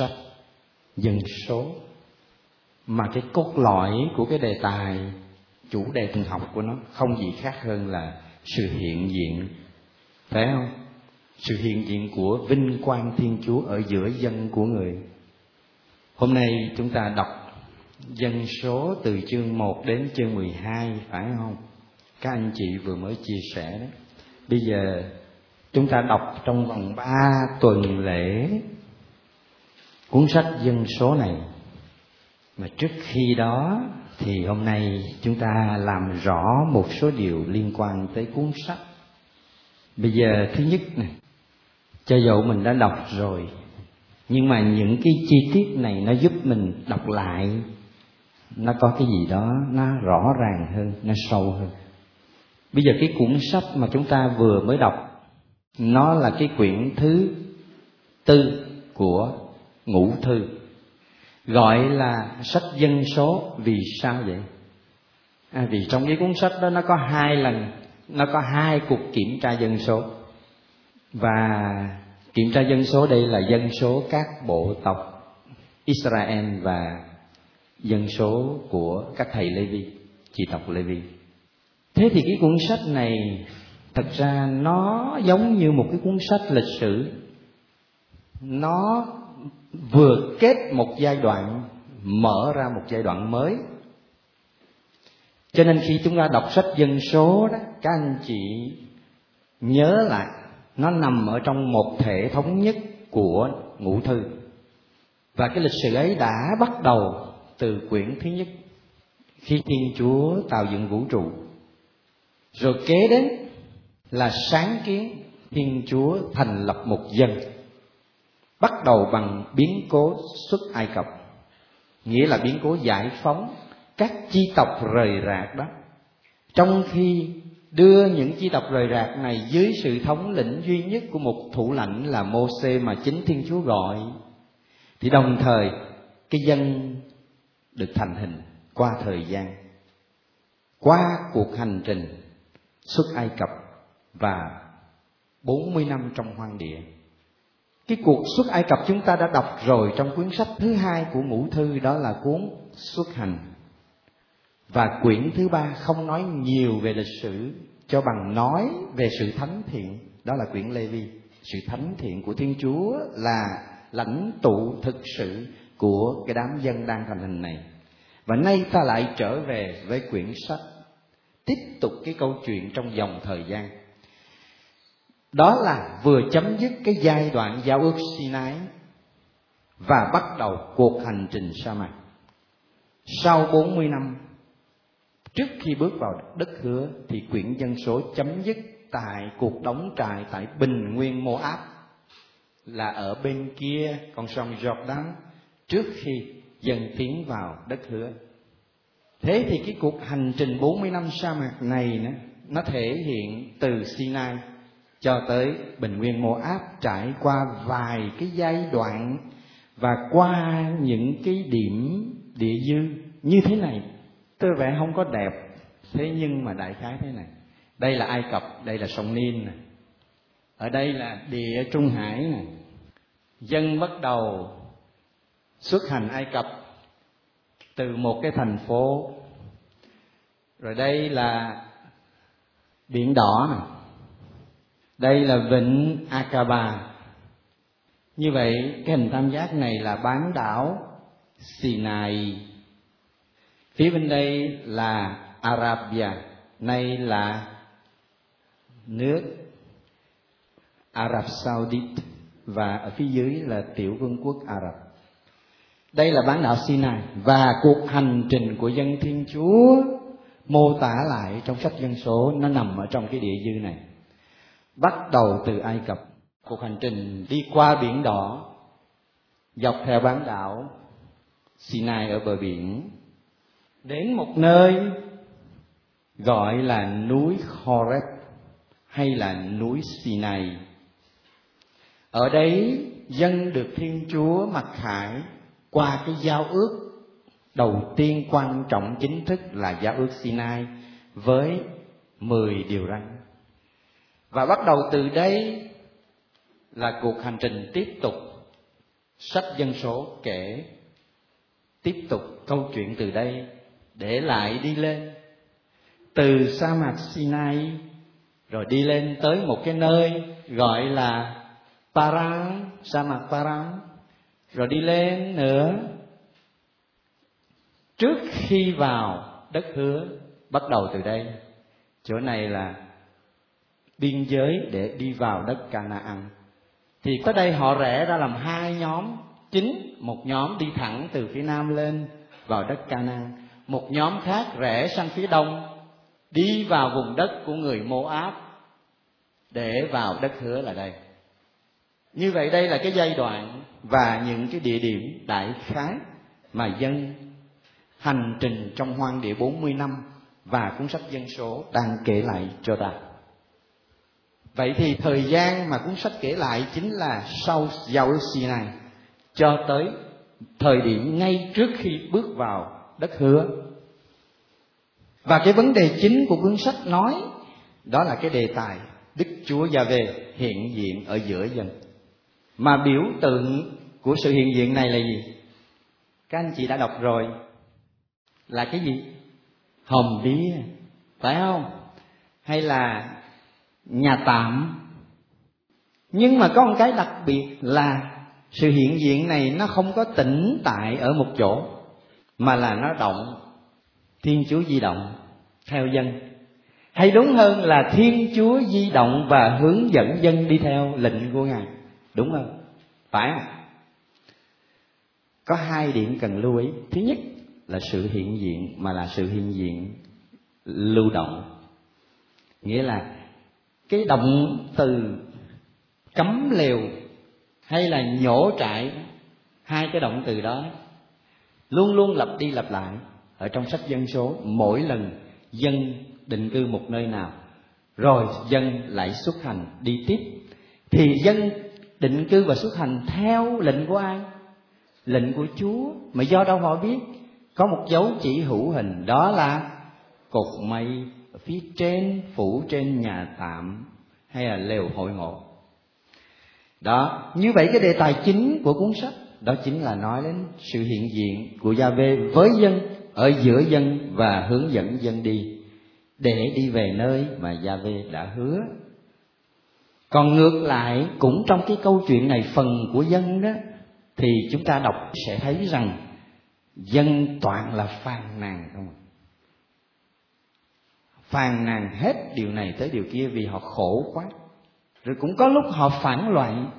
sách dân số. Mà cái cốt lõi của cái đề tài, chủ đề thần học của nó không gì khác hơn là sự hiện diện. Phải không? Sự hiện diện của vinh quang thiên chúa ở giữa dân của người. Hôm nay chúng ta đọc dân số từ chương 1 đến chương 12 phải không? Các anh chị vừa mới chia sẻ đấy. Bây giờ chúng ta đọc trong vòng 3 tuần lễ cuốn sách dân số này. Mà trước khi đó thì hôm nay chúng ta làm rõ một số điều liên quan tới cuốn sách. Bây giờ thứ nhất này cho dù mình đã đọc rồi, nhưng mà những cái chi tiết này nó giúp mình đọc lại, nó có cái gì đó nó rõ ràng hơn, nó sâu hơn. Bây giờ cái cuốn sách mà chúng ta vừa mới đọc, nó là cái quyển thứ tư của ngũ thư gọi là sách dân số vì sao vậy à, vì trong cái cuốn sách đó nó có hai lần nó có hai cuộc kiểm tra dân số và kiểm tra dân số đây là dân số các bộ tộc Israel và dân số của các thầy Lê Vi, chị tộc Lê Vi. Thế thì cái cuốn sách này thật ra nó giống như một cái cuốn sách lịch sử. Nó vừa kết một giai đoạn, mở ra một giai đoạn mới. Cho nên khi chúng ta đọc sách dân số đó, các anh chị nhớ lại, nó nằm ở trong một thể thống nhất của ngũ thư. Và cái lịch sử ấy đã bắt đầu từ quyển thứ nhất, khi thiên chúa tạo dựng vũ trụ. Rồi kế đến là sáng kiến thiên chúa thành lập một dân bắt đầu bằng biến cố xuất ai cập. Nghĩa là biến cố giải phóng các chi tộc rời rạc đó. Trong khi đưa những chi tộc rời rạc này dưới sự thống lĩnh duy nhất của một thủ lãnh là Môsê mà chính Thiên Chúa gọi, thì đồng thời cái dân được thành hình qua thời gian, qua cuộc hành trình xuất Ai Cập và 40 năm trong hoang địa cái cuộc xuất Ai Cập chúng ta đã đọc rồi trong cuốn sách thứ hai của ngũ thư, đó là cuốn xuất hành. Và quyển thứ ba không nói nhiều về lịch sử, cho bằng nói về sự thánh thiện. Đó là quyển Lê Vi. Sự thánh thiện của Thiên Chúa là lãnh tụ thực sự của cái đám dân đang thành hình này. Và nay ta lại trở về với quyển sách tiếp tục cái câu chuyện trong dòng thời gian đó là vừa chấm dứt cái giai đoạn giao ước Sinai và bắt đầu cuộc hành trình sa mạc. Sau 40 năm, trước khi bước vào đất hứa thì quyển dân số chấm dứt tại cuộc đóng trại tại Bình Nguyên Moab là ở bên kia con sông Jordan trước khi dần tiến vào đất hứa. Thế thì cái cuộc hành trình 40 năm sa mạc này nó thể hiện từ Sinai cho tới bình nguyên mô áp trải qua vài cái giai đoạn và qua những cái điểm địa dư như thế này. Tôi vẽ không có đẹp, thế nhưng mà đại khái thế này. Đây là ai cập, đây là sông nin này ở đây là địa trung hải này dân bắt đầu xuất hành ai cập từ một cái thành phố. Rồi đây là biển đỏ này đây là vịnh Akaba. Như vậy, cái hình tam giác này là bán đảo Sinai. Phía bên đây là Arabia, nay là nước Ả Rập Saudit và ở phía dưới là tiểu vương quốc Ả Rập. Đây là bán đảo Sinai và cuộc hành trình của dân Thiên Chúa mô tả lại trong sách dân số nó nằm ở trong cái địa dư này bắt đầu từ Ai Cập cuộc hành trình đi qua biển đỏ, dọc theo bán đảo Sinai ở bờ biển, đến một nơi gọi là núi Horeb hay là núi Sinai. Ở đấy, dân được Thiên Chúa mặc khải qua cái giao ước đầu tiên quan trọng chính thức là giao ước Sinai với 10 điều răn và bắt đầu từ đây là cuộc hành trình tiếp tục. Sách dân số kể tiếp tục câu chuyện từ đây để lại đi lên. Từ sa mạc Sinai rồi đi lên tới một cái nơi gọi là Paran, sa mạc Paran, rồi đi lên nữa. Trước khi vào đất hứa, bắt đầu từ đây, chỗ này là biên giới để đi vào đất Canaan. Thì có đây họ rẽ ra làm hai nhóm chính, một nhóm đi thẳng từ phía nam lên vào đất Canaan, một nhóm khác rẽ sang phía đông đi vào vùng đất của người Moab để vào đất hứa là đây như vậy đây là cái giai đoạn và những cái địa điểm đại khái mà dân hành trình trong hoang địa 40 năm và cuốn sách dân số đang kể lại cho ta. Vậy thì thời gian mà cuốn sách kể lại chính là sau dầu xì này cho tới thời điểm ngay trước khi bước vào đất hứa. Và cái vấn đề chính của cuốn sách nói đó là cái đề tài Đức Chúa Gia Về hiện diện ở giữa dân. Mà biểu tượng của sự hiện diện này là gì? Các anh chị đã đọc rồi. Là cái gì? Hồng bia phải không? Hay là nhà tạm. Nhưng mà có một cái đặc biệt là sự hiện diện này nó không có tĩnh tại ở một chỗ, mà là nó động thiên chúa di động theo dân. Hay đúng hơn là thiên chúa di động và hướng dẫn dân đi theo lệnh của ngài. Đúng không? Phải không? Có hai điểm cần lưu ý. Thứ nhất là sự hiện diện, mà là sự hiện diện lưu động. Nghĩa là cái động từ cấm liều hay là nhổ trại, hai cái động từ đó luôn luôn lặp đi lặp lại ở trong sách dân số. Mỗi lần dân định cư một nơi nào, rồi dân lại xuất hành đi tiếp. Thì dân định cư và xuất hành theo lệnh của ai? Lệnh của chúa. Mà do đâu họ biết? Có một dấu chỉ hữu hình, đó là cột mây phía trên, phủ trên nhà tạm hay là lều hội ngộ. Đó, như vậy cái đề tài chính của cuốn sách, đó chính là nói đến sự hiện diện của gia vê với dân, ở giữa dân và hướng dẫn dân đi, để đi về nơi mà gia vê đã hứa. Còn ngược lại, cũng trong cái câu chuyện này phần của dân đó, thì chúng ta đọc sẽ thấy rằng dân toàn là phàn nàn không ạ? Phàn nàn hết điều này tới điều kia vì họ khổ quá. Rồi cũng có lúc họ phản loạn.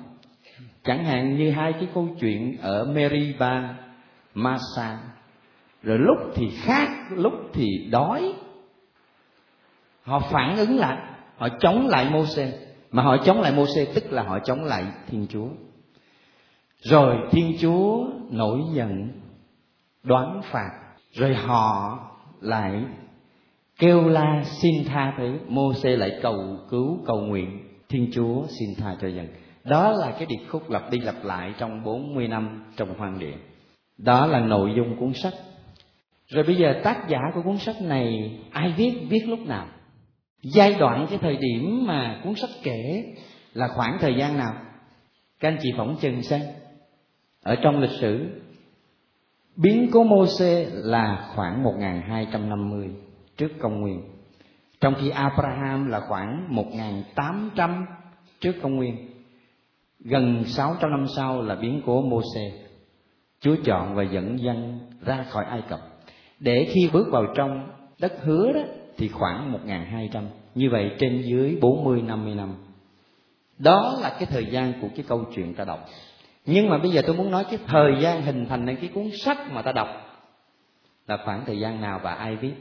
Chẳng hạn như hai cái câu chuyện ở Meriba Masa. Rồi lúc thì khát lúc thì đói. Họ phản ứng lại họ chống lại Moses mà họ chống lại Môsê tức là họ chống lại Thiên Chúa. Rồi Thiên Chúa nổi giận đoán phạt, rồi họ lại kêu la xin tha thứ, Môsê lại cầu cứu cầu nguyện Thiên Chúa xin tha cho dân. Đó là cái điệp khúc lặp đi lặp lại trong 40 năm trong hoang địa. Đó là nội dung cuốn sách. Rồi bây giờ tác giả của cuốn sách này ai viết viết lúc nào? giai đoạn cái thời điểm mà cuốn sách kể là khoảng thời gian nào các anh chị phỏng chừng xem ở trong lịch sử biến cố Môse là khoảng 1250 trước công nguyên. Trong khi Abraham là khoảng 1800 trước công nguyên, gần 600 năm sau là biến cố Môse. Chúa chọn và dẫn dân ra khỏi Ai Cập. Để khi bước vào trong đất hứa đó, thì khoảng 1.200 như vậy trên dưới 40 50 năm. Đó là cái thời gian của cái câu chuyện ta đọc. Nhưng mà bây giờ tôi muốn nói cái thời gian hình thành nên cái cuốn sách mà ta đọc là khoảng thời gian nào và ai viết?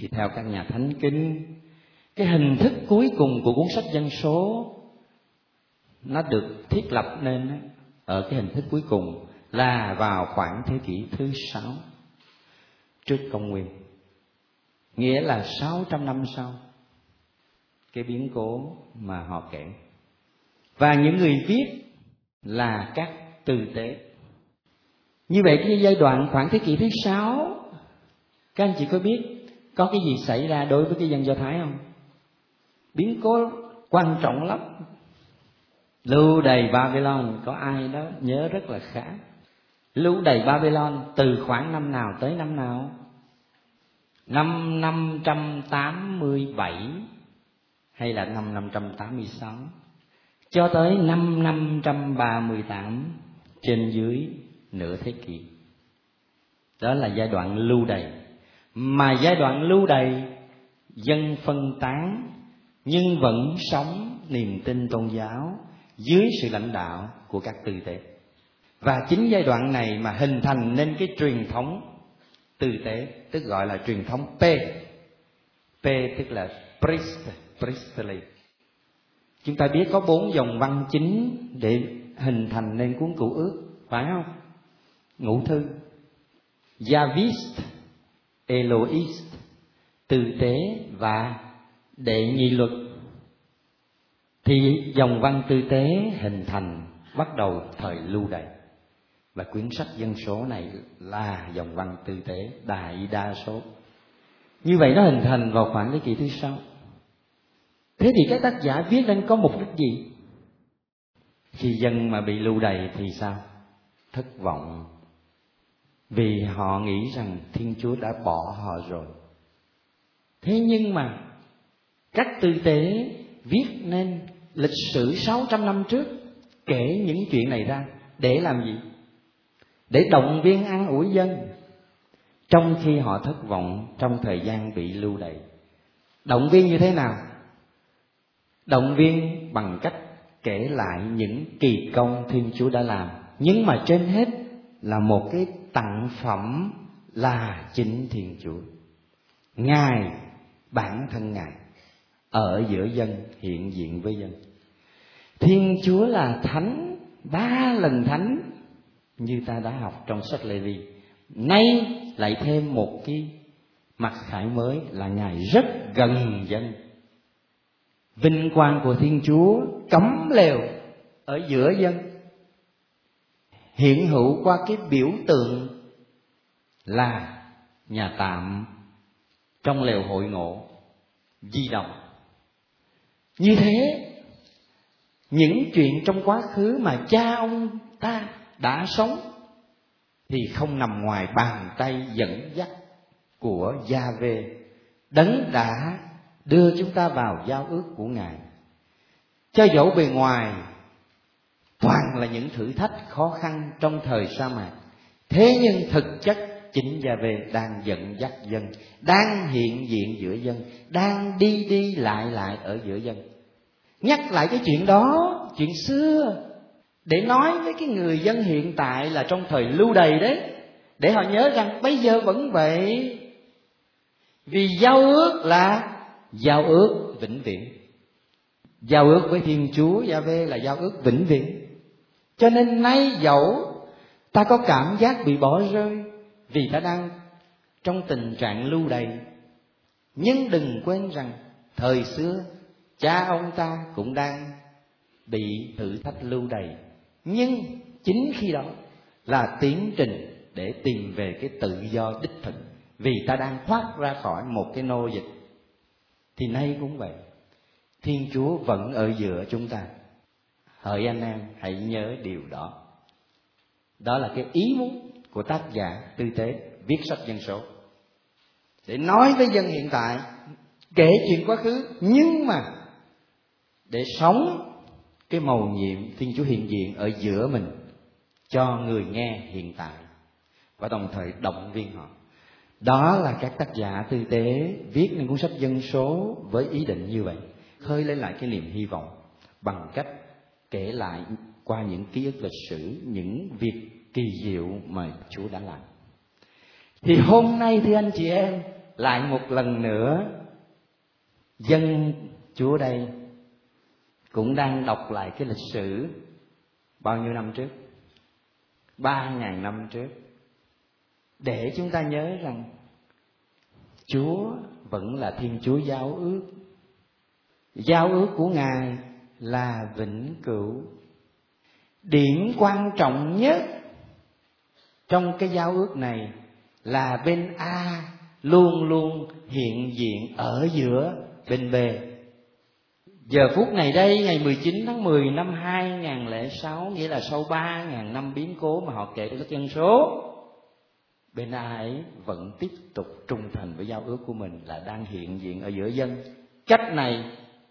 Thì theo các nhà thánh kinh cái hình thức cuối cùng của cuốn sách dân số, nó được thiết lập nên ở cái hình thức cuối cùng là vào khoảng thế kỷ thứ sáu trước công nguyên. Nghĩa là 600 năm sau, cái biến cố mà họ kể. Và những người viết là các tư tế. Như vậy, cái giai đoạn khoảng thế kỷ thứ sáu, các anh chị có biết có cái gì xảy ra đối với cái dân do thái không? Biến cố quan trọng lắm. Lưu đầy babylon, có ai đó nhớ rất là khá. Lưu đầy babylon từ khoảng năm nào tới năm nào? Năm năm trăm tám mươi bảy hay là năm năm trăm tám mươi sáu? Cho tới năm năm trăm ba mươi tám, trên dưới nửa thế kỷ. Đó là giai đoạn lưu đày mà giai đoạn lưu đày, dân phân tán, nhưng vẫn sống niềm tin tôn giáo dưới sự lãnh đạo của các tư tế. Và chính giai đoạn này mà hình thành nên cái truyền thống tư tế, tức gọi là truyền thống P. P tức là priest, priestly. Chúng ta biết có bốn dòng văn chính để hình thành nên cuốn cựu ước, phải không? Ngũ thư Yavist Eloist tư tế và đệ nhị luật. Thì dòng văn tư tế hình thành, bắt đầu thời lưu đày. Và quyển sách dân số này là dòng văn tư tế đại đa số. Như vậy nó hình thành vào khoảng thế kỷ thứ sáu. Thế thì các tác giả viết lên có mục đích gì? Khi dân mà bị lưu đày thì sao? Thất vọng vì họ nghĩ rằng thiên chúa đã bỏ họ rồi. Thế nhưng mà, các tư tế viết nên lịch sử 600 năm trước kể những chuyện này ra để làm gì? Để động viên an ủi dân. Trong khi họ thất vọng, trong thời gian bị lưu đày. Động viên như thế nào? Động viên bằng cách kể lại những kỳ công thiên chúa đã làm. Nhưng mà trên hết là một cái tặng phẩm là chính thiên chúa. Ngài, bản thân ngài, ở giữa dân, hiện diện với dân. Thiên chúa là thánh, ba lần thánh, như ta đã học trong sách lê vi nay lại thêm một cái mặt khải mới là ngài rất gần dân. Vinh quang của thiên chúa cấm lều ở giữa dân hiện hữu qua cái biểu tượng là nhà tạm trong lều hội ngộ, di động. Như thế, những chuyện trong quá khứ mà cha ông ta đã sống thì không nằm ngoài bàn tay dẫn dắt của gia về đấng đã đưa chúng ta vào giao ước của ngài. Cho dẫu bề ngoài toàn là những thử thách khó khăn trong thời sa mạc. Thế nhưng thực chất, chính gia về đang dẫn dắt dân, đang hiện diện giữa dân, đang đi đi lại lại ở giữa dân. Nhắc lại cái chuyện đó, chuyện xưa, để nói với cái người dân hiện tại là trong thời lưu đày đấy, để họ nhớ rằng bây giờ vẫn vậy. Vì giao ước là giao ước vĩnh viễn. Giao ước với thiên chúa gia vê là giao ước vĩnh viễn cho nên nay dẫu ta có cảm giác bị bỏ rơi vì ta đang trong tình trạng lưu đày nhưng đừng quên rằng thời xưa cha ông ta cũng đang bị thử thách lưu đày nhưng chính khi đó là tiến trình để tìm về cái tự do đích thực, vì ta đang thoát ra khỏi một cái nô dịch. Thì nay cũng vậy, thiên chúa vẫn ở giữa chúng ta hỡi anh em, hãy nhớ điều đó. Đó là cái ý muốn của tác giả tư tế viết sách dân số. Để nói với dân hiện tại, kể chuyện quá khứ, nhưng mà để sống cái màu nhiệm thiên chúa hiện diện ở giữa mình cho người nghe hiện tại và đồng thời động viên họ. Đó là các tác giả tư tế viết nên cuốn sách dân số với ý định như vậy, khơi lên lại cái niềm hy vọng bằng cách kể lại qua những ký ức lịch sử, những việc kỳ diệu mà chúa đã làm. Thì hôm nay, thưa anh chị em, lại một lần nữa, dân chúa đây cũng đang đọc lại cái lịch sử bao nhiêu năm trước? Ba ngàn năm trước. Để chúng ta nhớ rằng, chúa vẫn là thiên chúa giao ước. Giao ước của ngài là vĩnh cửu. Điểm quan trọng nhất trong cái giao ước này là bên a luôn luôn hiện diện ở giữa bên b. Giờ phút này đây, ngày 19 tháng 10 năm 2006, nghĩa là sau 3.000 năm biến cố mà họ kể được dân số, bên A ấy vẫn tiếp tục trung thành với giao ước của mình là đang hiện diện ở giữa dân. Cách này,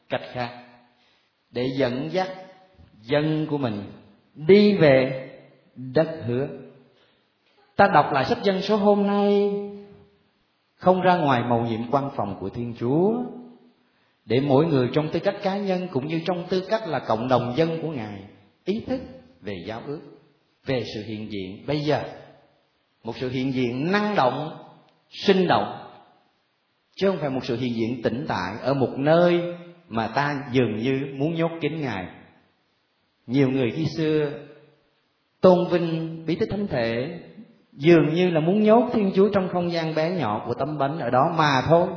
cách khác, để dẫn dắt dân của mình đi về đất hứa. Ta đọc lại sách dân số hôm nay, không ra ngoài mầu nhiệm quan phòng của Thiên Chúa, để mỗi người trong tư cách cá nhân cũng như trong tư cách là cộng đồng dân của ngài ý thức về giáo ước về sự hiện diện bây giờ một sự hiện diện năng động sinh động chứ không phải một sự hiện diện tĩnh tại ở một nơi mà ta dường như muốn nhốt kín ngài. Nhiều người khi xưa tôn vinh bí tích thánh thể, dường như là muốn nhốt thiên chúa trong không gian bé nhỏ của tấm bánh ở đó mà thôi.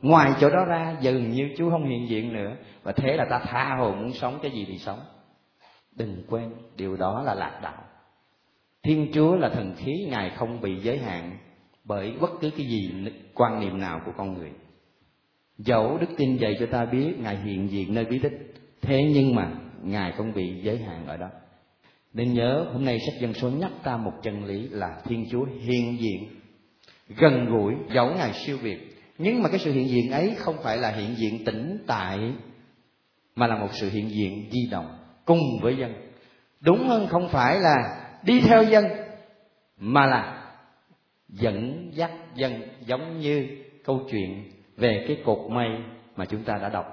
Ngoài chỗ đó ra, dường như chúa không hiện diện nữa. Và thế là ta tha hồ muốn sống cái gì thì sống. Đừng quên, điều đó là lạc đạo. Thiên chúa là thần khí ngài không bị giới hạn bởi bất cứ cái gì quan niệm nào của con người dẫu đức tin dạy cho ta biết ngài hiện diện nơi bí tích, thế nhưng mà ngài không bị giới hạn ở đó. Nên nhớ, hôm nay sách dân số nhắc ta một chân lý là thiên chúa hiện diện, gần gũi, dẫu ngài siêu việt. Nhưng mà cái sự hiện diện ấy không phải là hiện diện tĩnh tại, mà là một sự hiện diện di động cùng với dân. Đúng hơn không phải là đi theo dân, mà là dẫn dắt dân, giống như câu chuyện về cái cột mây mà chúng ta đã đọc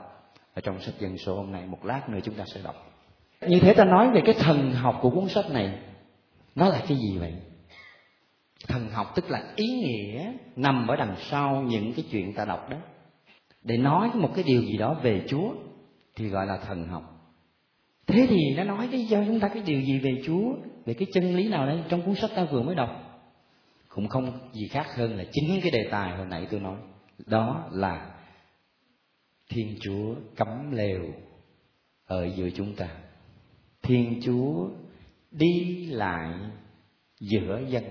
ở trong sách dân số hôm nay. Một lát nữa chúng ta sẽ đọc. Như thế ta nói về cái thần học của cuốn sách này, nó là cái gì vậy? Thần học tức là ý nghĩa nằm ở đằng sau những cái chuyện ta đọc đó. Để nói một cái điều gì đó về chúa thì gọi là thần học. Thế thì nó nói cái cho chúng ta cái điều gì về chúa, về cái chân lý nào đây? Trong cuốn sách ta vừa mới đọc. Cũng không gì khác hơn là chính cái đề tài hồi nãy tôi nói đó là thiên chúa cấm lều ở giữa chúng ta. Thiên chúa đi lại giữa dân.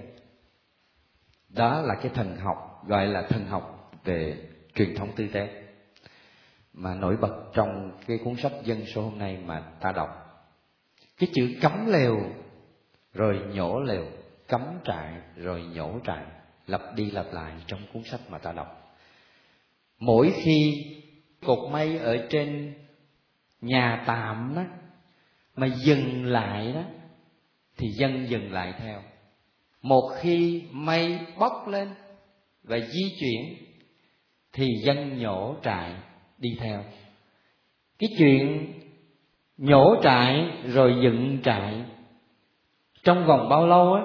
Đó là cái thần học, gọi là thần học về truyền thống tư tế mà nổi bật trong cái cuốn sách dân số hôm nay mà ta đọc. Cái chữ cấm lều rồi nhổ lều, cấm trại rồi nhổ trại, lặp đi lặp lại trong cuốn sách mà ta đọc mỗi khi cột mây ở trên nhà tạm đó, mà dừng lại đó, thì dân dừng lại theo. Một khi mây bốc lên và di chuyển, thì dân nhổ trại đi theo. Cái chuyện nhổ trại rồi dựng trại, trong vòng bao lâu á,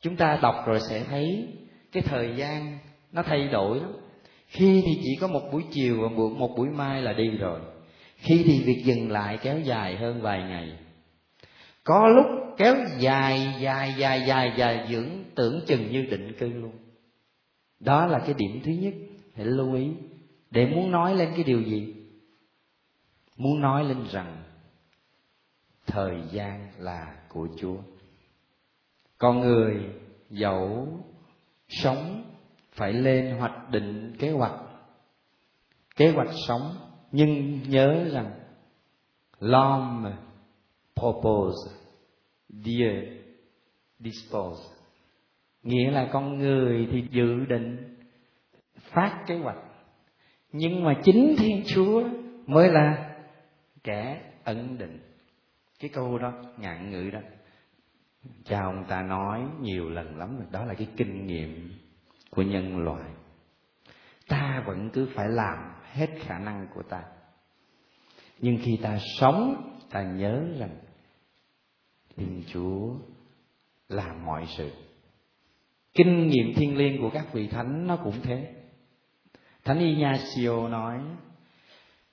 chúng ta đọc rồi sẽ thấy cái thời gian nó thay đổi lắm khi thì chỉ có một buổi chiều và một buổi mai là đi rồi. Khi thì việc dừng lại kéo dài hơn vài ngày. Có lúc kéo dài dài dài dài dài dưỡng tưởng chừng như định cư luôn. Đó là cái điểm thứ nhất hãy lưu ý. Để muốn nói lên cái điều gì? Muốn nói lên rằng thời gian là của chúa. Con người dẫu sống phải lên hoạch định kế hoạch. Kế hoạch sống, nhưng nhớ rằng l'homme propose, Dieu dispose. Nghĩa là con người thì dự định, phát kế hoạch. Nhưng mà chính thiên chúa mới là kẻ ẩn định. Cái câu đó, ngạn ngữ đó, cha ông ta nói nhiều lần lắm rồi. Đó là cái kinh nghiệm của nhân loại ta vẫn cứ phải làm hết khả năng của ta nhưng khi ta sống ta nhớ rằng Thiên Chúa làm mọi sự. Kinh nghiệm thiên liêng của các vị thánh nó cũng thế. Thánh Ignacio nói,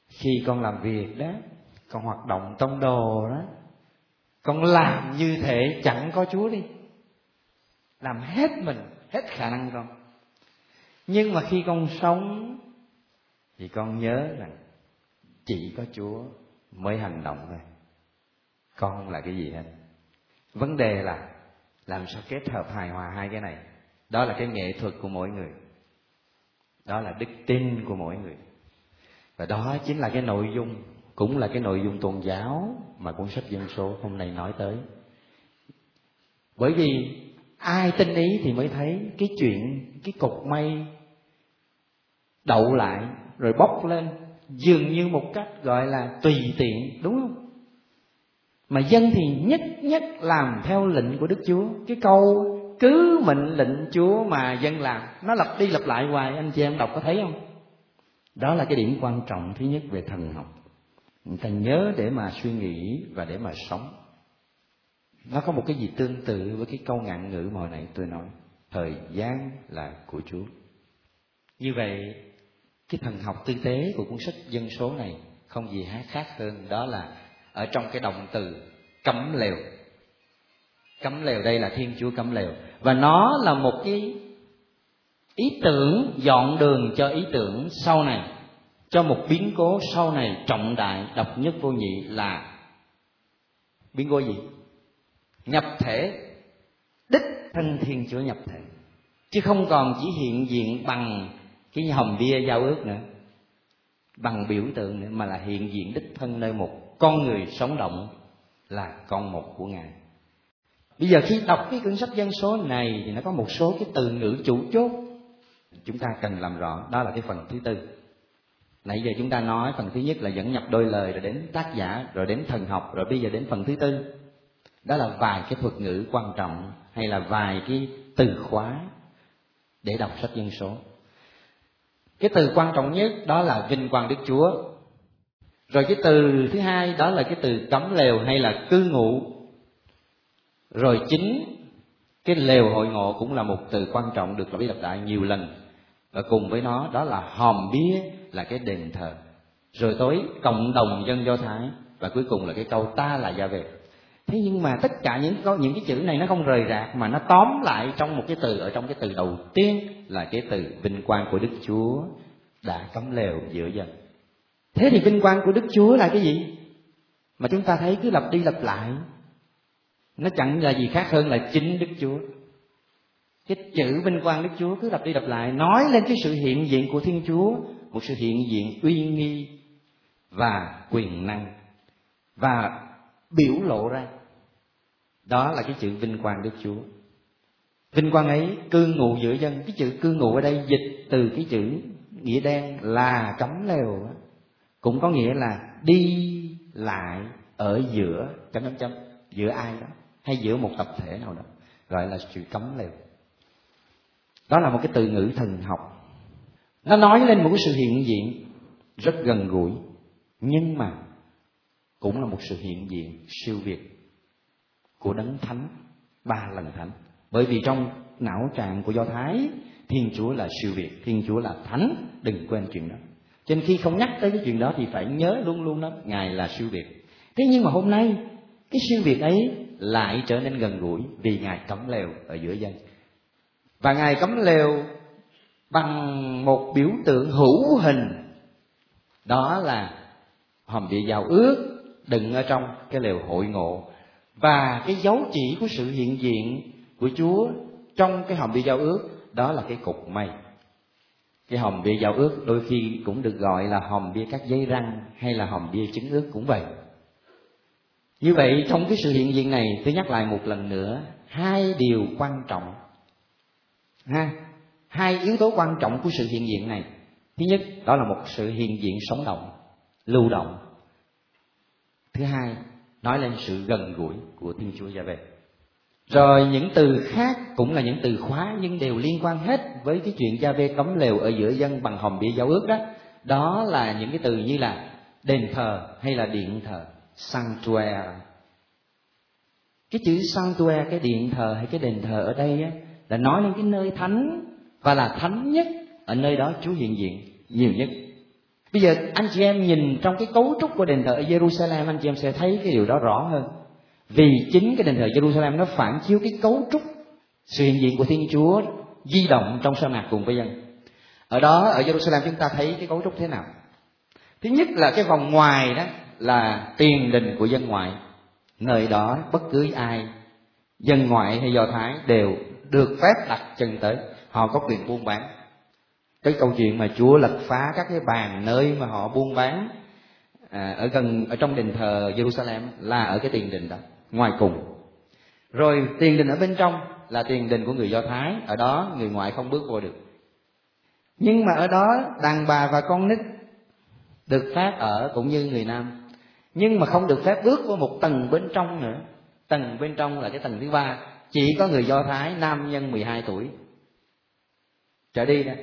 khi con làm việc đó, con hoạt động tông đồ đó, con làm như thể chẳng có Chúa đi. Làm hết mình, hết khả năng con. Nhưng mà khi con sống, thì con nhớ rằng chỉ có Chúa mới hành động thôi. Con không là cái gì hết. Vấn đề là làm sao kết hợp hài hòa hai cái này. Đó là cái nghệ thuật của mỗi người. Đó là đức tin của mỗi người. Và đó chính là cái nội dung, cũng là cái nội dung tôn giáo mà cuốn sách dân số hôm nay nói tới. Bởi vì ai tin ý thì mới thấy cái chuyện, cái cục mây đậu lại rồi bốc lên dường như một cách gọi là tùy tiện đúng không? Mà dân thì nhất nhất làm theo lệnh của đức chúa. Cái câu cứ mệnh lệnh chúa mà dân làm nó lặp đi lặp lại hoài anh chị em đọc có thấy không? Đó là cái điểm quan trọng thứ nhất về thần học. Người ta nhớ để mà suy nghĩ và để mà sống. Nó có một cái gì tương tự với cái câu ngạn ngữ mà hồi nãy tôi nói. Thời gian là của chúa. Như vậy cái thần học tư tế của cuốn sách dân số này không gì khác hơn, đó là ở trong cái động từ cấm lều. Cấm lều đây là thiên chúa cấm lều. Và nó là một cái ý tưởng, dọn đường cho ý tưởng sau này, cho một biến cố sau này trọng đại, độc nhất vô nhị là biến cố gì? Nhập thể. Đích thân thiên chúa nhập thể. Chứ không còn chỉ hiện diện bằng cái hồng bia giao ước nữa. Bằng biểu tượng nữa, mà là hiện diện đích thân nơi một. Con người sống động là con một của ngài. Bây giờ khi đọc cái cuốn sách dân số này thì nó có một số cái từ ngữ chủ chốt. Chúng ta cần làm rõ, đó là cái phần thứ tư. Nãy giờ chúng ta nói phần thứ nhất là dẫn nhập đôi lời, rồi đến tác giả, rồi đến thần học, rồi bây giờ đến phần thứ tư. Đó là vài cái thuật ngữ quan trọng, hay là vài cái từ khóa để đọc sách dân số cái từ quan trọng nhất đó là vinh quang đức chúa. Rồi cái từ thứ hai đó là cái từ cấm lều hay là cư ngụ. Rồi chính cái lều hội ngộ cũng là một từ quan trọng được lặp đi lặp lại nhiều lần. Và cùng với nó, đó là hòm bia là cái đền thờ. Rồi tối, cộng đồng dân do thái. Và cuối cùng là cái câu ta là gia về thế nhưng mà tất cả những có những cái chữ này nó không rời rạc, mà nó tóm lại trong một cái từ, ở trong cái từ đầu tiên là cái từ vinh quang của đức chúa đã cấm lều giữa dân. Thế thì vinh quang của đức chúa là cái gì? Mà chúng ta thấy cứ lặp đi lặp lại, nó chẳng là gì khác hơn là chính đức chúa. Cái chữ vinh quang đức chúa cứ lặp đi lặp lại, nói lên cái sự hiện diện của thiên chúa, một sự hiện diện uy nghi và quyền năng và biểu lộ ra đó là cái chữ vinh quang đức chúa. Vinh quang ấy, cư ngụ giữa dân. Cái chữ cư ngụ ở đây, dịch từ cái chữ nghĩa đen là cấm lều cũng có nghĩa là đi lại ở giữa, chấm chấm chấm, giữa ai đó, hay giữa một tập thể nào đó, gọi là sự cấm lều. Đó là một cái từ ngữ thần học. Nó nói lên một cái sự hiện diện rất gần gũi, nhưng mà cũng là một sự hiện diện siêu việt của đấng thánh, ba lần thánh. Bởi vì trong não trạng của do thái, thiên chúa là siêu việt, thiên chúa là thánh, đừng quên chuyện đó. Cho nên khi không nhắc tới cái chuyện đó thì phải nhớ luôn luôn đó, ngài là siêu việt. Thế nhưng mà hôm nay, cái siêu việt ấy lại trở nên gần gũi vì ngài cấm lều ở giữa dân. Và ngài cấm lều bằng một biểu tượng hữu hình. Đó là hòm địa giao ước đựng ở trong cái lều hội ngộ và cái dấu chỉ của sự hiện diện của Chúa trong cái hòm bia giao ước, đó là cái cục mây. Cái hòm bia giao ước đôi khi cũng được gọi là hòm bia các giấy răng hay là hòm bia chứng ước cũng vậy. Như vậy, trong cái sự hiện diện này, tôi nhắc lại một lần nữa, hai điều quan trọng. Ha, hai yếu tố quan trọng của sự hiện diện này. Thứ nhất, đó là một sự hiện diện sống động, lưu động. Thứ hai nói lên sự gần gũi của thiên chúa gia về rồi những từ khác cũng là những từ khóa nhưng đều liên quan hết với cái chuyện gia về cấm lều ở giữa dân bằng hòm bia giao ước đó. Đó là những cái từ như là đền thờ hay là điện thờ sanctuary. Cái chữ sanctuary cái điện thờ hay cái đền thờ ở đây á, là nói lên cái nơi thánh và là thánh nhất ở nơi đó Chúa hiện diện nhiều nhất. Bây giờ anh chị em nhìn trong cái cấu trúc của đền thờ ở Jerusalem, anh chị em sẽ thấy cái điều đó rõ hơn. Vì chính cái đền thờ Jerusalem nó phản chiếu cái cấu trúc sự hiện diện của Thiên Chúa di động trong sa mạc cùng với dân. Ở đó, ở Jerusalem chúng ta thấy cái cấu trúc thế nào? Thứ nhất là cái vòng ngoài đó là tiền đình của dân ngoại. Nơi đó, bất cứ ai, dân ngoại hay do thái đều được phép đặt chân tới họ có quyền buôn bán cái câu chuyện mà chúa lật phá các cái bàn nơi mà họ buôn bán à, ở gần ở trong đền thờ jerusalem là ở cái tiền đình đó ngoài cùng. Rồi tiền đình ở bên trong là tiền đình của người do thái ở đó người ngoại không bước vô được. Nhưng mà ở đó đàn bà và con nít được phép ở cũng như người nam. Nhưng mà không được phép bước vào một tầng bên trong nữa. Tầng bên trong là cái tầng thứ ba. Chỉ có người do thái nam nhân 12 tuổi. Trở đi nè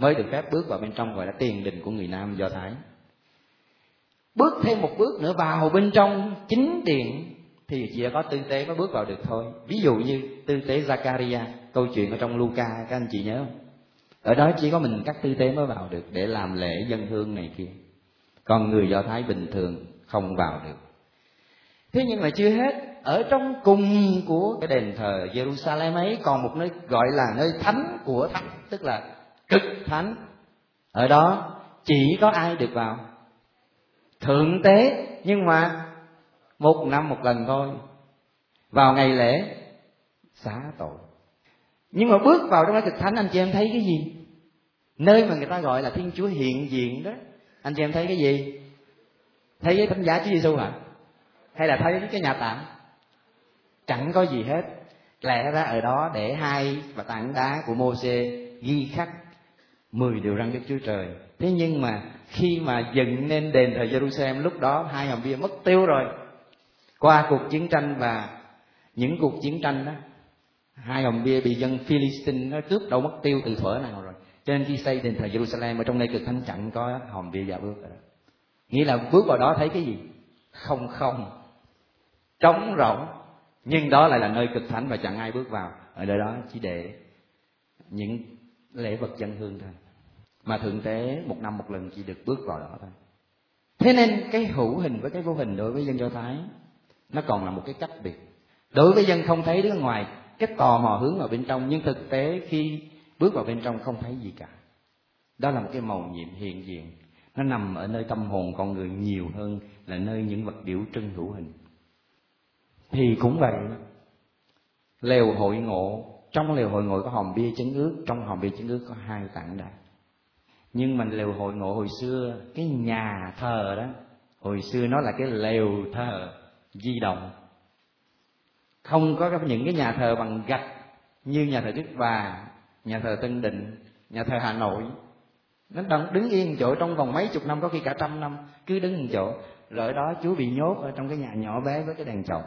mới được phép bước vào bên trong gọi là tiền đình của người nam do thái. Bước thêm một bước nữa vào bên trong chính điện thì chỉ có tư tế mới bước vào được thôi. Ví dụ như tư tế Zakaria, câu chuyện ở trong Luca, các anh chị nhớ không? Ở đó chỉ có mình các tư tế mới vào được để làm lễ dân hương này kia. Còn người do thái bình thường không vào được. Thế nhưng mà chưa hết, ở trong cùng của cái đền thờ Jerusalem ấy còn một nơi gọi là nơi thánh của thánh, tức là cực thánh. Ở đó chỉ có ai được vào? Thượng tế, nhưng mà một năm một lần thôi. Vào ngày lễ, xá tội. Nhưng mà bước vào trong cái cực thánh, anh chị em thấy cái gì? Nơi mà người ta gọi là thiên chúa hiện diện đó, anh chị em thấy cái gì? Thấy cái thánh giá chúa giêsu hả? Hay là thấy cái nhà tạm chẳng có gì hết. Lẽ ra ở đó để hai và tảng đá của mô xê ghi khắc mười điều răn đức chúa trời. Thế nhưng mà khi mà dựng nên đền thờ jerusalem lúc đó hai hòm bia mất tiêu rồi. Qua cuộc chiến tranh và những cuộc chiến tranh đó, hai hòm bia bị dân philistine nó cướp đâu mất tiêu từ thuở nào rồi. Cho nên khi xây đền thờ jerusalem ở trong đây cực thánh chẳng có hòm bia dạ bước rồi nghĩa là bước vào đó thấy cái gì? Không không. Trống rỗng. Nhưng đó lại là nơi cực thánh và chẳng ai bước vào. Ở nơi đó chỉ để những lễ vật dân hương thôi. Mà thượng tế một năm một lần chỉ được bước vào đó thôi. Thế nên cái hữu hình với cái vô hình đối với dân do thái, nó còn là một cái cách biệt. Đối với dân không thấy đứng ngoài, cái tò mò hướng vào bên trong, nhưng thực tế khi bước vào bên trong không thấy gì cả. Đó là một cái màu nhiệm hiện diện. Nó nằm ở nơi tâm hồn con người nhiều hơn là nơi những vật biểu trưng hữu hình. Thì cũng vậy, lều hội ngộ trong lều hội ngộ có hòm bia chứng ước trong hòm bia chứng ước có hai tảng đá nhưng mà lều hội ngộ hồi xưa cái nhà thờ đó hồi xưa nó là cái lều thờ di động. Không có những cái nhà thờ bằng gạch như nhà thờ đức bà nhà thờ tân định nhà thờ hà nội. Nó đứng, đứng yên chỗ trong vòng mấy chục năm có khi cả trăm năm cứ đứng một chỗ. Rồi đó chú bị nhốt ở trong cái nhà nhỏ bé với cái đèn chồng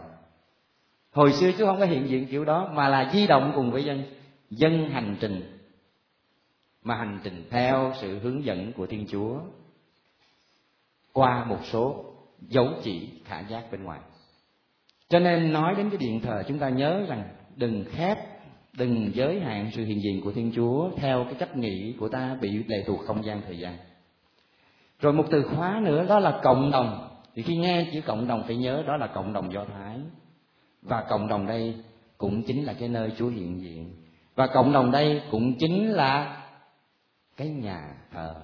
hồi xưa chú không có hiện diện kiểu đó, mà là di động cùng với dân dân hành trình. Mà hành trình theo sự hướng dẫn của thiên chúa qua một số dấu chỉ khả giác bên ngoài. Cho nên nói đến cái điện thờ, chúng ta nhớ rằng đừng khép, đừng giới hạn sự hiện diện của thiên chúa theo cái cách nghĩ của ta bị lệ thuộc không gian thời gian. Rồi một từ khóa nữa, đó là cộng đồng. Thì khi nghe chữ cộng đồng phải nhớ đó là cộng đồng do thái và cộng đồng đây cũng chính là cái nơi chúa hiện diện. Và cộng đồng đây cũng chính là cái nhà thờ.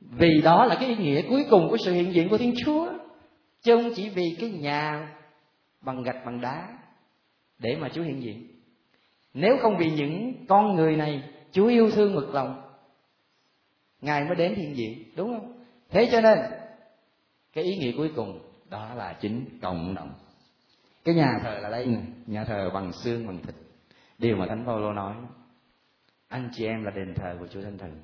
Vì đó là cái ý nghĩa cuối cùng của sự hiện diện của thiên chúa. Chứ không chỉ vì cái nhà bằng gạch bằng đá để mà chúa hiện diện. Nếu không vì những con người này, chúa yêu thương mực lòng, ngài mới đến hiện diện, đúng không? Thế cho nên, cái ý nghĩa cuối cùng đó là chính cộng đồng cái nhà thờ là đây. Ừ. nhà thờ bằng xương bằng thịt. Điều mà thánh phaolô nói anh chị em là đền thờ của chúa thánh thần.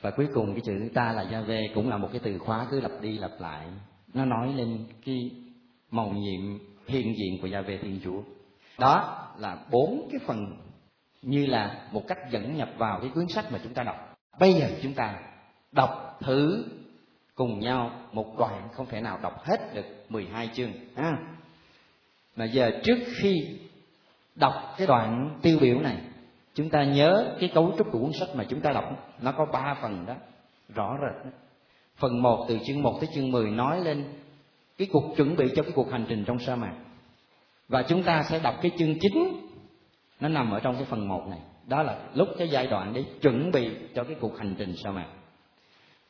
Và cuối cùng cái chữ ta là gia về cũng là một cái từ khóa cứ lặp đi lặp lại. Nó nói lên cái màu nhiệm hiện diện của gia về thiên chúa. Đó là bốn cái phần như là một cách dẫn nhập vào cái cuốn sách mà chúng ta đọc. Bây giờ chúng ta đọc thử cùng nhau một đoạn không thể nào đọc hết được 12 chương ha mà giờ trước khi đọc cái đoạn tiêu biểu này, chúng ta nhớ cái cấu trúc của cuốn sách mà chúng ta đọc, nó có ba phần đó, rõ rệt đó. phần một từ chương 1 tới chương 10 nói lên cái cuộc chuẩn bị cho cái cuộc hành trình trong sa mạc. Và chúng ta sẽ đọc cái chương chính nó nằm ở trong cái phần một này. Đó là lúc cái giai đoạn để chuẩn bị cho cái cuộc hành trình sa mạc.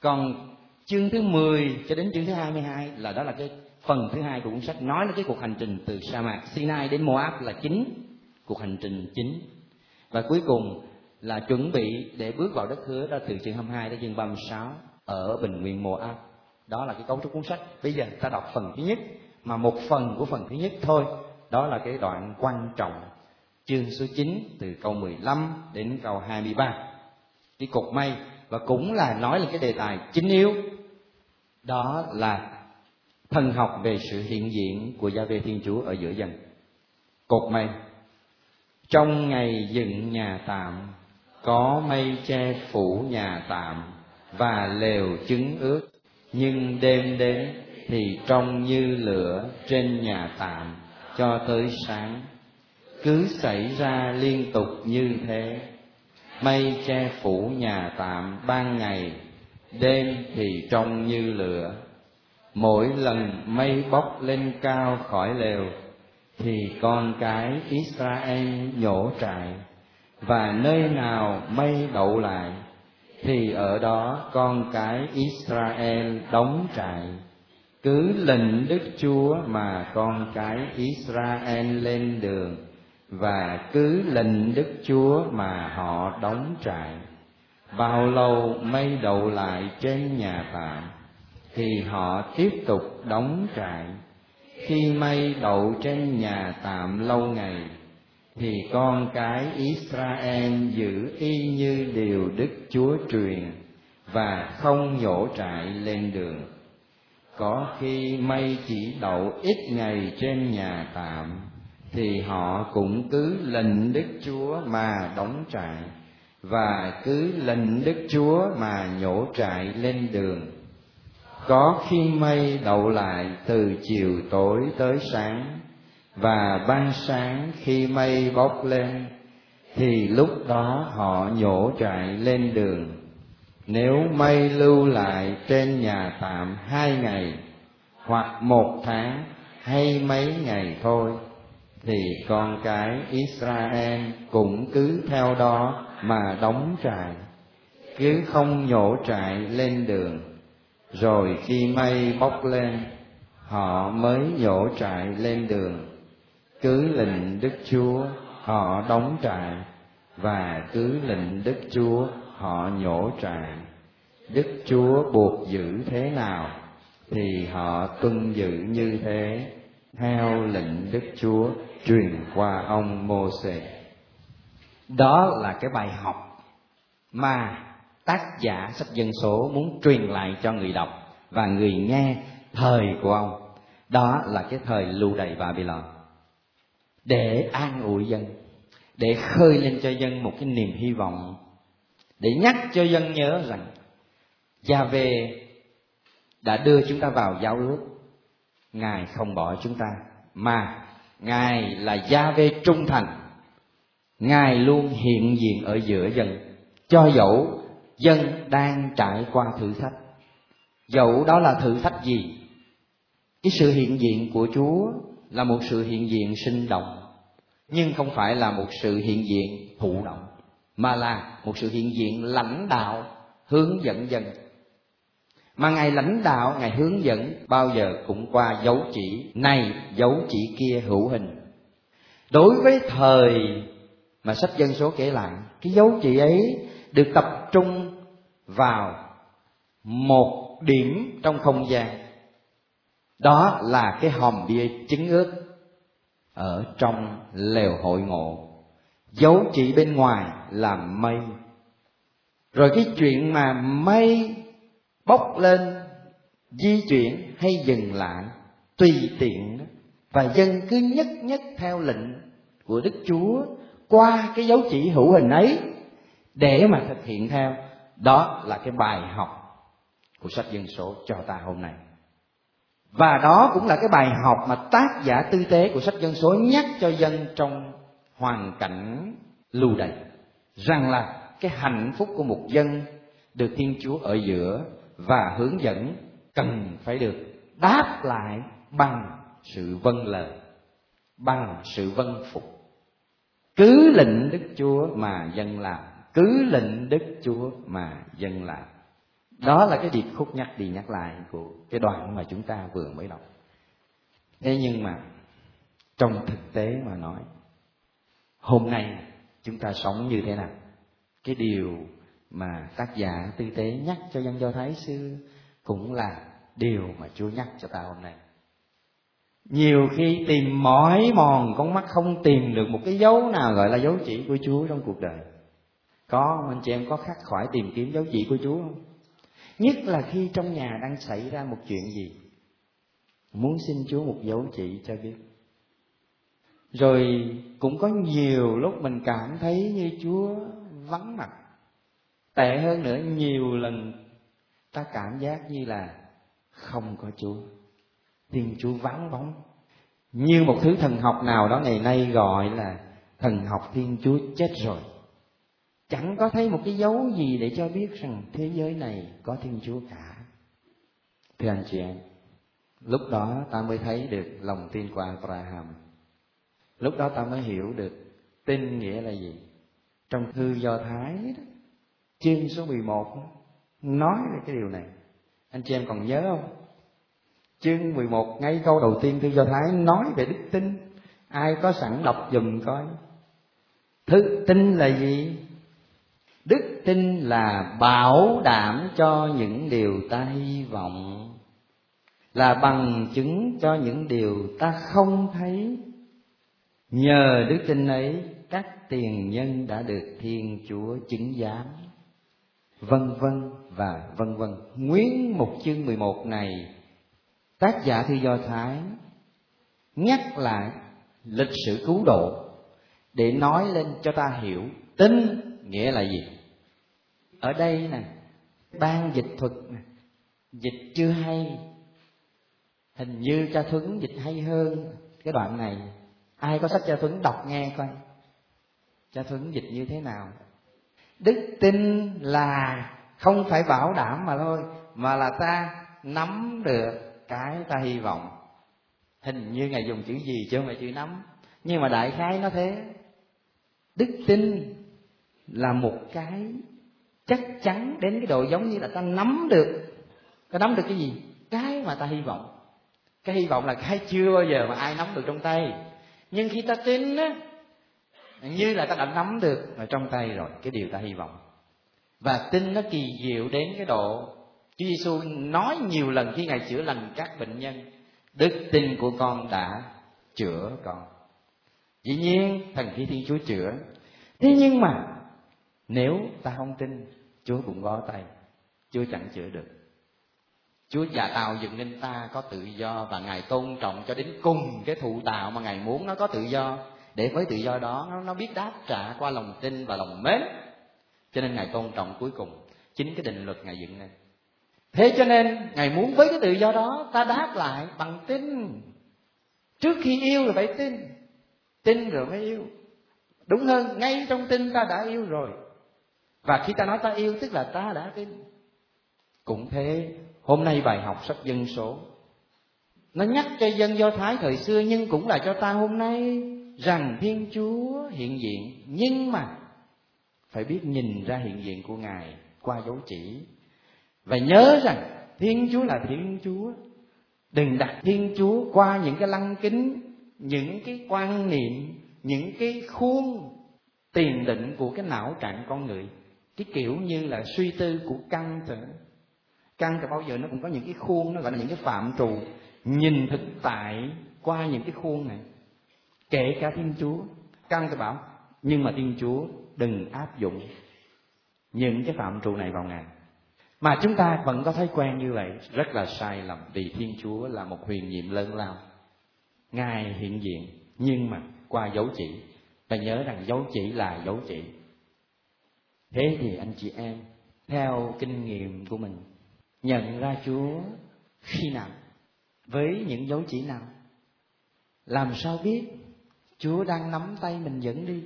Còn chương thứ 10 cho đến chương thứ 22 là đó là cái phần thứ hai của cuốn sách nói là cái cuộc hành trình từ sa mạc Sinai đến Moab là chính cuộc hành trình chính. Và cuối cùng là chuẩn bị để bước vào đất hứa đó từ chương 22 đến chương 36 ở bình nguyên Moab. Đó là cái cấu trúc cuốn sách. Bây giờ ta đọc phần thứ nhất, mà một phần của phần thứ nhất thôi. Đó là cái đoạn quan trọng, chương số 9 từ câu 15 đến câu 23 cái cột mây và cũng là nói là cái đề tài chính yếu. Đó là thần học về sự hiện diện của gia vệ thiên chúa ở giữa dân. Cột mây. Trong ngày dựng nhà tạm, có mây che phủ nhà tạm và lều trứng ướt nhưng đêm đến thì trông như lửa trên nhà tạm cho tới sáng. Cứ xảy ra liên tục như thế, mây che phủ nhà tạm ban ngày, đêm thì trông như lửa mỗi lần mây bốc lên cao khỏi lều, thì con cái israel nhổ trại. Và nơi nào mây đậu lại, thì ở đó con cái israel đóng trại. Cứ lệnh đức chúa mà con cái israel lên đường, và cứ lệnh đức chúa mà họ đóng trại. Bao lâu mây đậu lại trên nhà tạm thì họ tiếp tục đóng trại khi mây đậu trên nhà tạm lâu ngày, thì con cái Israel giữ y như điều Đức Chúa truyền và không nhổ trại lên đường. Có khi mây chỉ đậu ít ngày trên nhà tạm, thì họ cũng cứ lệnh Đức Chúa mà đóng trại và cứ lệnh Đức Chúa mà nhổ trại lên đường. Có khi mây đậu lại từ chiều tối tới sáng, và ban sáng khi mây bốc lên, thì lúc đó họ nhổ trại lên đường. Nếu mây lưu lại trên nhà tạm hai ngày, hoặc một tháng hay mấy ngày thôi, thì con cái Israel cũng cứ theo đó mà đóng trại cứ không nhổ trại lên đường rồi khi mây bốc lên, họ mới nhổ trại lên đường. Cứ lệnh đức chúa, họ đóng trại, và cứ lệnh đức chúa, họ nhổ trại. Đức chúa buộc giữ thế nào, thì họ tuân giữ như thế, theo lệnh đức chúa truyền qua ông mô sê đó là cái bài học mà tác giả sách dân số muốn truyền lại cho người đọc và người nghe thời của ông. Đó là cái thời lưu đày babylon. Để an ủi dân, để khơi lên cho dân một cái niềm hy vọng, để nhắc cho dân nhớ rằng gia về đã đưa chúng ta vào giao ước. Ngài không bỏ chúng ta, mà ngài là gia về trung thành. Ngài luôn hiện diện ở giữa dân, cho dẫu dân đang trải qua thử thách. Dẫu đó là thử thách gì, cái sự hiện diện của chúa là một sự hiện diện sinh động, nhưng không phải là một sự hiện diện thụ động, mà là một sự hiện diện lãnh đạo, hướng dẫn dân. Mà ngài lãnh đạo, ngài hướng dẫn bao giờ cũng qua dấu chỉ này, dấu chỉ kia hữu hình. Đối với thời mà sách dân số kể lại, cái dấu chỉ ấy được tập trung vào một điểm trong không gian. Đó là cái hòm bia chứng ước ở trong lều hội ngộ. Dấu chỉ bên ngoài là mây. Rồi cái chuyện mà mây bốc lên, di chuyển hay dừng lại, tùy tiện đó. Và dân cứ nhất nhất theo lệnh của đức chúa qua cái dấu chỉ hữu hình ấy để mà thực hiện theo, đó là cái bài học của sách dân số cho ta hôm nay. Và đó cũng là cái bài học mà tác giả tư tế của sách dân số nhắc cho dân trong hoàn cảnh lưu đày, rằng là cái hạnh phúc của một dân được thiên chúa ở giữa và hướng dẫn cần phải được đáp lại bằng sự vâng lời, bằng sự vâng phục. Cứ lệnh đức chúa mà dân làm cứ lệnh đức chúa mà dân làm đó là cái điệp khúc nhắc đi nhắc lại của cái đoạn mà chúng ta vừa mới đọc. Thế nhưng mà trong thực tế mà nói, hôm nay chúng ta sống như thế nào? Cái điều mà tác giả tư tế nhắc cho dân do thái xưa cũng là điều mà chúa nhắc cho ta hôm nay. Nhiều khi tìm mỏi mòn, con mắt không tìm được một cái dấu nào gọi là dấu chỉ của chúa trong cuộc đời có anh chị em? Có khắc khỏi tìm kiếm dấu chỉ của chúa không? Nhất là khi trong nhà đang xảy ra một chuyện gì. Muốn xin chúa một dấu chỉ cho biết. Rồi cũng có nhiều lúc mình cảm thấy như chúa vắng mặt. Tệ hơn nữa, nhiều lần ta cảm giác như là không có chúa. Thiên chúa vắng bóng. Như một thứ thần học nào đó ngày nay gọi là thần học thiên chúa chết rồi chẳng có thấy một cái dấu gì để cho biết rằng thế giới này có thiên chúa cả. Thưa anh chị em lúc đó ta mới thấy được lòng tin của abraham. Lúc đó ta mới hiểu được tin nghĩa là gì. Trong thư do thái đó, chương số 11 nói về cái điều này. Anh chị em còn nhớ không? Chương 11 ngay câu đầu tiên thư do thái nói về đức tin. Ai có sẵn đọc dùm coi. Thứ tin là gì? Đức tin là bảo đảm cho những điều ta hy vọng, là bằng chứng cho những điều ta không thấy. Nhờ đức tin ấy, các tiền nhân đã được thiên chúa chứng giám. Vân vân và vân vân. Nguyên một chương 11 này, tác giả thư do thái nhắc lại lịch sử cứu độ để nói lên cho ta hiểu tin nghĩa là gì ở đây nè, ban dịch thuật nè, dịch chưa hay. Hình như cha thuấn dịch hay hơn cái đoạn này. Ai có sách cha thuấn đọc nghe coi. Cha thuấn dịch như thế nào? Đức tin là không phải bảo đảm mà thôi, mà là ta nắm được cái ta hy vọng. Hình như ngài dùng chữ gì chứ không phải chữ nắm. Nhưng mà đại khái nó thế. Đức tin là một cái chắc chắn đến cái độ giống như là ta nắm được. Ta nắm được cái gì? Cái mà ta hy vọng. Cái hy vọng là cái chưa bao giờ mà ai nắm được trong tay. Nhưng khi ta tin á, như là ta đã nắm được ở trong tay rồi, cái điều ta hy vọng. Và tin nó kỳ diệu đến cái độ Chúa Giêsu nói nhiều lần khi ngài chữa lành các bệnh nhân, đức tin của con đã chữa con. Dĩ nhiên, thần khí thiên chúa chữa. Thế nhưng mà, nếu ta không tin chúa cũng bó tay. Chúa chẳng chữa được. Chúa già tạo dựng nên ta có tự do và ngài tôn trọng cho đến cùng cái thụ tạo mà ngài muốn nó có tự do. Để với tự do đó nó, nó biết đáp trả qua lòng tin và lòng mến. Cho nên ngài tôn trọng cuối cùng chính cái định luật ngài dựng nên thế cho nên ngài muốn với cái tự do đó ta đáp lại bằng tin. Trước khi yêu rồi phải tin. Tin rồi mới yêu. Đúng hơn ngay trong tin ta đã yêu rồi và khi ta nói ta yêu, tức là ta đã tin cũng thế, hôm nay bài học sách dân số. Nó nhắc cho dân do thái thời xưa, nhưng cũng là cho ta hôm nay, rằng thiên chúa hiện diện. Nhưng mà, phải biết nhìn ra hiện diện của ngài qua dấu chỉ. Và nhớ rằng thiên chúa là thiên chúa. Đừng đặt thiên chúa qua những cái lăng kính, những cái quan niệm, những cái khuôn tiền định của cái não trạng con người cái kiểu như là suy tư của căn tử căn thì bao giờ nó cũng có những cái khuôn, nó gọi là những cái phạm trù. Nhìn thực tại qua những cái khuôn này. Kể cả thiên chúa. Căn thì bảo, nhưng mà thiên chúa đừng áp dụng những cái phạm trù này vào ngài. Mà chúng ta vẫn có thói quen như vậy. Rất là sai lầm vì thiên chúa là một huyền nhiệm lớn lao. Ngài hiện diện, nhưng mà qua dấu chỉ. Và nhớ rằng dấu chỉ là dấu chỉ thế thì anh chị em, theo kinh nghiệm của mình, nhận ra chúa khi nào, với những dấu chỉ nào? Làm sao biết chúa đang nắm tay mình dẫn đi?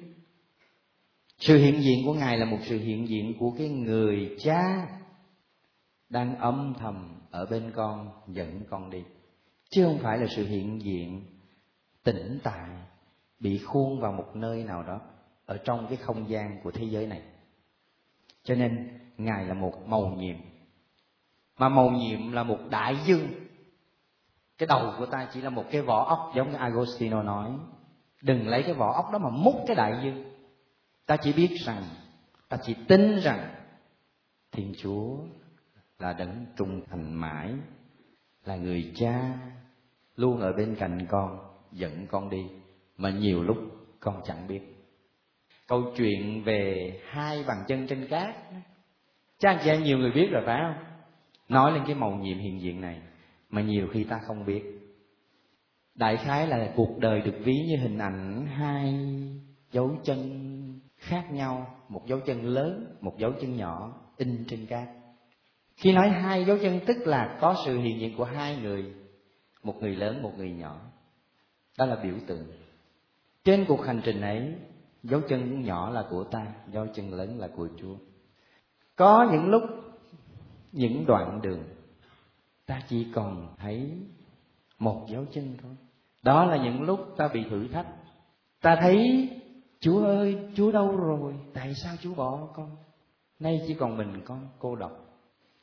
Sự hiện diện của ngài là một sự hiện diện của cái người cha đang âm thầm ở bên con, dẫn con đi. Chứ không phải là sự hiện diện tĩnh tại, bị khuôn vào một nơi nào đó, ở trong cái không gian của thế giới này cho nên, ngài là một màu nhiệm. Mà màu nhiệm là một đại dương. Cái đầu của ta chỉ là một cái vỏ ốc, giống như Agostino nói. Đừng lấy cái vỏ ốc đó mà múc cái đại dương. Ta chỉ biết rằng, ta chỉ tin rằng, thiên chúa là đấng trung thành mãi, là người cha, luôn ở bên cạnh con, dẫn con đi, mà nhiều lúc con chẳng biết câu chuyện về hai bàn chân trên cát chắc anh chị em nhiều người biết rồi, phải không? Nói lên cái màu nhiệm hiện diện này mà nhiều khi ta không biết. Đại khái là cuộc đời được ví như hình ảnh hai dấu chân khác nhau, một dấu chân lớn, một dấu chân nhỏ in trên cát. Khi nói hai dấu chân, tức là có sự hiện diện của hai người, một người lớn, một người nhỏ. Đó là biểu tượng. Trên cuộc hành trình ấy dấu chân nhỏ là của ta, dấu chân lớn là của chúa. Có những lúc, những đoạn đường, ta chỉ còn thấy một dấu chân thôi. Đó là những lúc ta bị thử thách. Ta thấy, chúa ơi, chúa đâu rồi? Tại sao chúa bỏ con? Nay chỉ còn mình con, cô độc.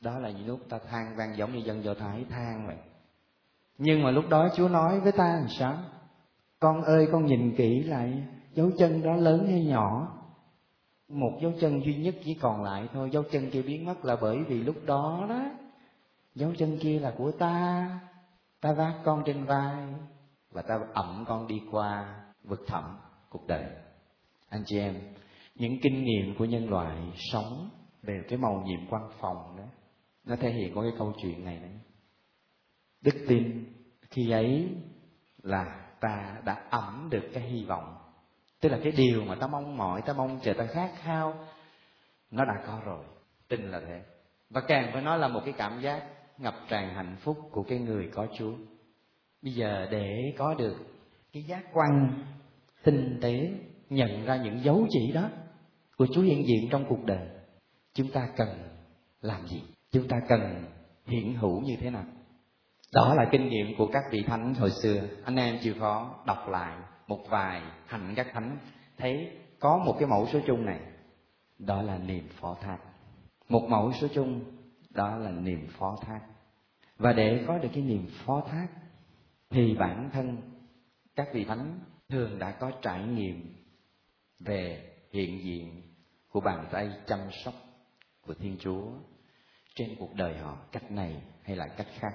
Đó là những lúc ta than vang giống như dân do thái than vậy. Nhưng mà lúc đó chúa nói với ta làm sao? Con ơi, con nhìn kỹ lại dấu chân đó lớn hay nhỏ? Một dấu chân duy nhất chỉ còn lại thôi. Dấu chân kia biến mất là bởi vì lúc đó đó, dấu chân kia là của ta. Ta vác con trên vai và ta ẩm con đi qua vực thẳm cuộc đời. Anh chị em, những kinh nghiệm của nhân loại sống về cái màu nhiệm quan phòng đó, nó thể hiện có cái câu chuyện này đấy. Đức tin khi ấy là ta đã ẩm được cái hy vọng tức là cái điều mà ta mong mỏi, ta mong chờ, ta khát khao, nó đã có rồi. Tin là thế. Và càng phải nói là một cái cảm giác ngập tràn hạnh phúc của cái người có chúa. Bây giờ để có được cái giác quan tinh tế, nhận ra những dấu chỉ đó của chúa hiện diện trong cuộc đời, chúng ta cần làm gì? Chúng ta cần hiện hữu như thế nào? Đó là kinh nghiệm của các vị thánh hồi xưa. Anh em chịu khó đọc lại một vài hạnh các thánh. Thấy có một cái mẫu số chung này, đó là niềm phó thác. Một mẫu số chung, đó là niềm phó thác. Và để có được cái niềm phó thác, thì bản thân các vị thánh thường đã có trải nghiệm về hiện diện của bàn tay chăm sóc của thiên chúa trên cuộc đời họ, cách này hay là cách khác.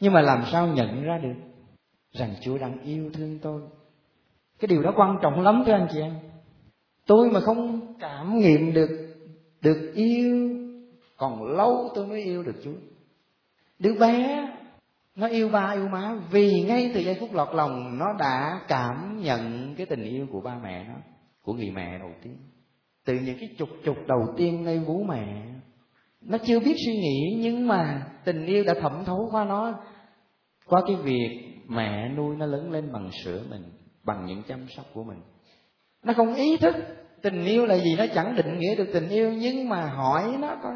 Nhưng mà làm sao nhận ra được? Rằng chúa đang yêu thương tôi. Cái điều đó quan trọng lắm, thưa anh chị em. Tôi mà không cảm nghiệm được được yêu, còn lâu tôi mới yêu được chúa. Đứa bé, nó yêu ba, yêu má, vì ngay từ giây phút lọt lòng, nó đã cảm nhận cái tình yêu của ba mẹ nó, của người mẹ đầu tiên. Từ những cái chục chục đầu tiên nơi vú mẹ, nó chưa biết suy nghĩ, nhưng mà tình yêu đã thẩm thấu qua nó, qua cái việc mẹ nuôi nó lớn lên bằng sữa mình, bằng những chăm sóc của mình. Nó không ý thức tình yêu là gì, nó chẳng định nghĩa được tình yêu, nhưng mà hỏi nó coi.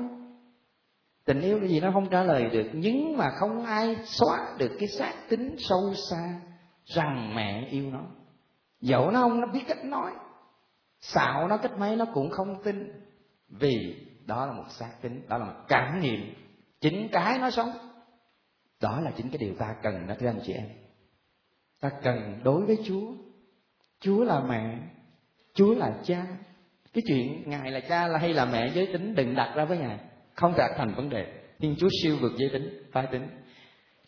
Tình yêu là gì nó không trả lời được, nhưng mà không ai xóa được cái xác tính sâu xa rằng mẹ yêu nó. Dẫu nó không nó biết cách nói, xạo nó cách mấy nó cũng không tin, vì đó là một xác tính, đó là một cảm nghiệm. Chính cái nó sống đó là chính cái điều ta cần đó, thưa anh chị em. Ta cần đối với chúa. Chúa là mẹ, chúa là cha. Cái chuyện ngài là cha là hay là mẹ, giới tính đừng đặt ra với ngài. Không đặt thành vấn đề. Nhưng chúa siêu vượt giới tính, phái tính.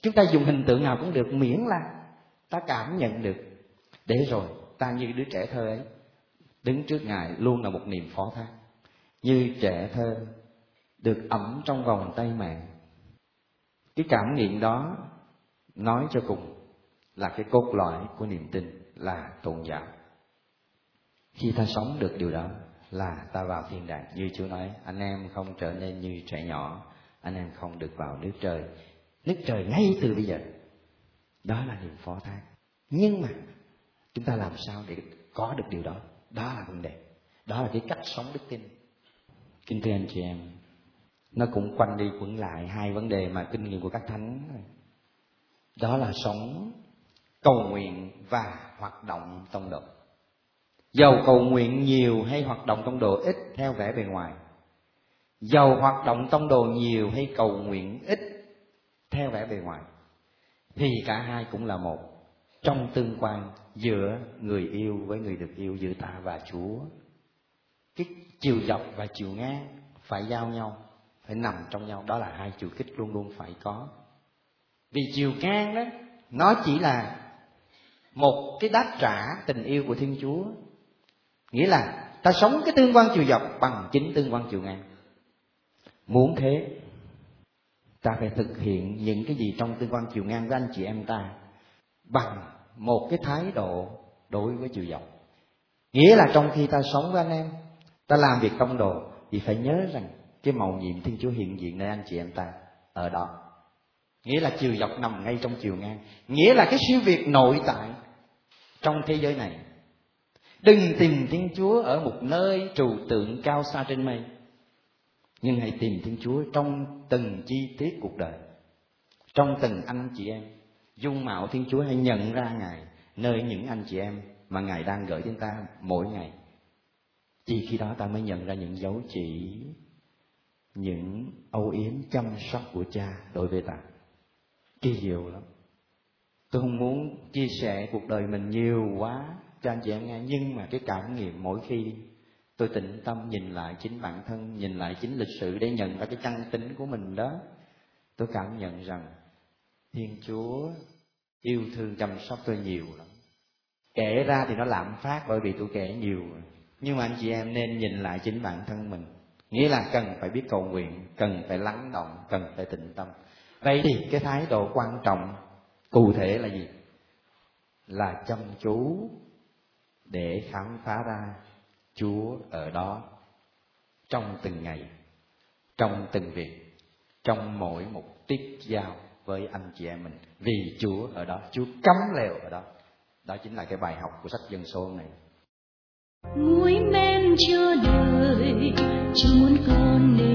Chúng ta dùng hình tượng nào cũng được, miễn là ta cảm nhận được. Để rồi, ta như đứa trẻ thơ ấy, đứng trước ngài luôn là một niềm phó thác. Như trẻ thơ được ẩm trong vòng tay mẹ cái cảm nghiệm đó nói cho cùng là cái cốt lõi của niềm tin là tôn giáo. Khi ta sống được điều đó là ta vào thiên đàng. Như chúa nói, anh em không trở nên như trẻ nhỏ, anh em không được vào nước trời. Nước trời ngay từ bây giờ. Đó là niềm phó thác. Nhưng mà chúng ta làm sao để có được điều đó? Đó là vấn đề. Đó là cái cách sống đức tin. Kính thưa anh chị em nó cũng quanh đi quẩn lại hai vấn đề mà kinh nghiệm của các thánh. Đó là sống, cầu nguyện và hoạt động tông độ dầu cầu nguyện nhiều hay hoạt động tông đồ ít theo vẻ bề ngoài. Dầu hoạt động tông đồ nhiều hay cầu nguyện ít theo vẻ bề ngoài. Thì cả hai cũng là một, trong tương quan giữa người yêu với người được yêu, giữa ta và chúa. Cái chiều dọc và chiều ngang phải giao nhau phải nằm trong nhau. Đó là hai chiều kích luôn luôn phải có. Vì chiều ngang đó, nó chỉ là một cái đáp trả tình yêu của thiên chúa. Nghĩa là ta sống cái tương quan chiều dọc bằng chính tương quan chiều ngang. Muốn thế, ta phải thực hiện những cái gì trong tương quan chiều ngang với anh chị em ta bằng một cái thái độ đối với chiều dọc. Nghĩa là trong khi ta sống với anh em, ta làm việc công đồ, thì phải nhớ rằng cái màu nhiệm thiên chúa hiện diện nơi anh chị em ta, ở đó. Nghĩa là chiều dọc nằm ngay trong chiều ngang. Nghĩa là cái siêu việt nội tại trong thế giới này. Đừng tìm thiên chúa ở một nơi trừu tượng cao xa trên mây, nhưng hãy tìm thiên chúa trong từng chi tiết cuộc đời, trong từng anh chị em. Dung mạo thiên chúa hãy nhận ra ngài nơi những anh chị em mà ngài đang gửi đến ta mỗi ngày, chỉ khi đó ta mới nhận ra những dấu chỉ những âu yếm chăm sóc của cha đối với ta. Kỳ diệu lắm. Tôi không muốn chia sẻ cuộc đời mình nhiều quá cho anh chị em nghe, nhưng mà cái cảm nghiệm mỗi khi tôi tĩnh tâm nhìn lại chính bản thân, nhìn lại chính lịch sử để nhận ra cái chân tính của mình đó, tôi cảm nhận rằng thiên chúa yêu thương chăm sóc tôi nhiều lắm. Kể ra thì nó lạm phát bởi vì tôi kể nhiều. Nhưng mà anh chị em nên nhìn lại chính bản thân mình nghĩa là cần phải biết cầu nguyện, cần phải lắng động, cần phải tĩnh tâm. Vậy thì cái thái độ quan trọng cụ thể là gì? Là chăm chú để khám phá ra chúa ở đó trong từng ngày, trong từng việc, trong mỗi một tiết giao với anh chị em mình. Vì chúa ở đó, chúa cấm lều ở đó. Đó chính là cái bài học của sách dân số này. Muối men chưa được chỉ muốn con nên